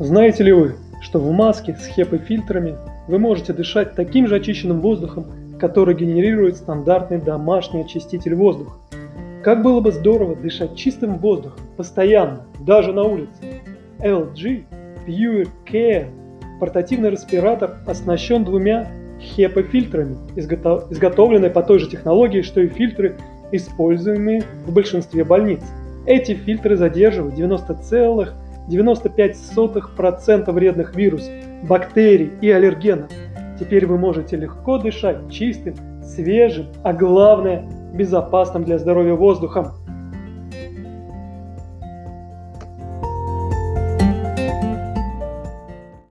Знаете ли вы, что в маске с HEPA-фильтрами вы можете дышать таким же очищенным воздухом, который генерирует стандартный домашний очиститель воздуха? Как было бы здорово дышать чистым воздухом, постоянно, даже на улице. LG Pure Care портативный респиратор оснащен двумя HEPA-фильтрами, изготовленные по той же технологии, что и фильтры, используемые в большинстве больниц. Эти фильтры задерживают 90,95% вредных вирусов, бактерий и аллергенов. Теперь вы можете легко дышать чистым, свежим, а главное – безопасным для здоровья воздухом.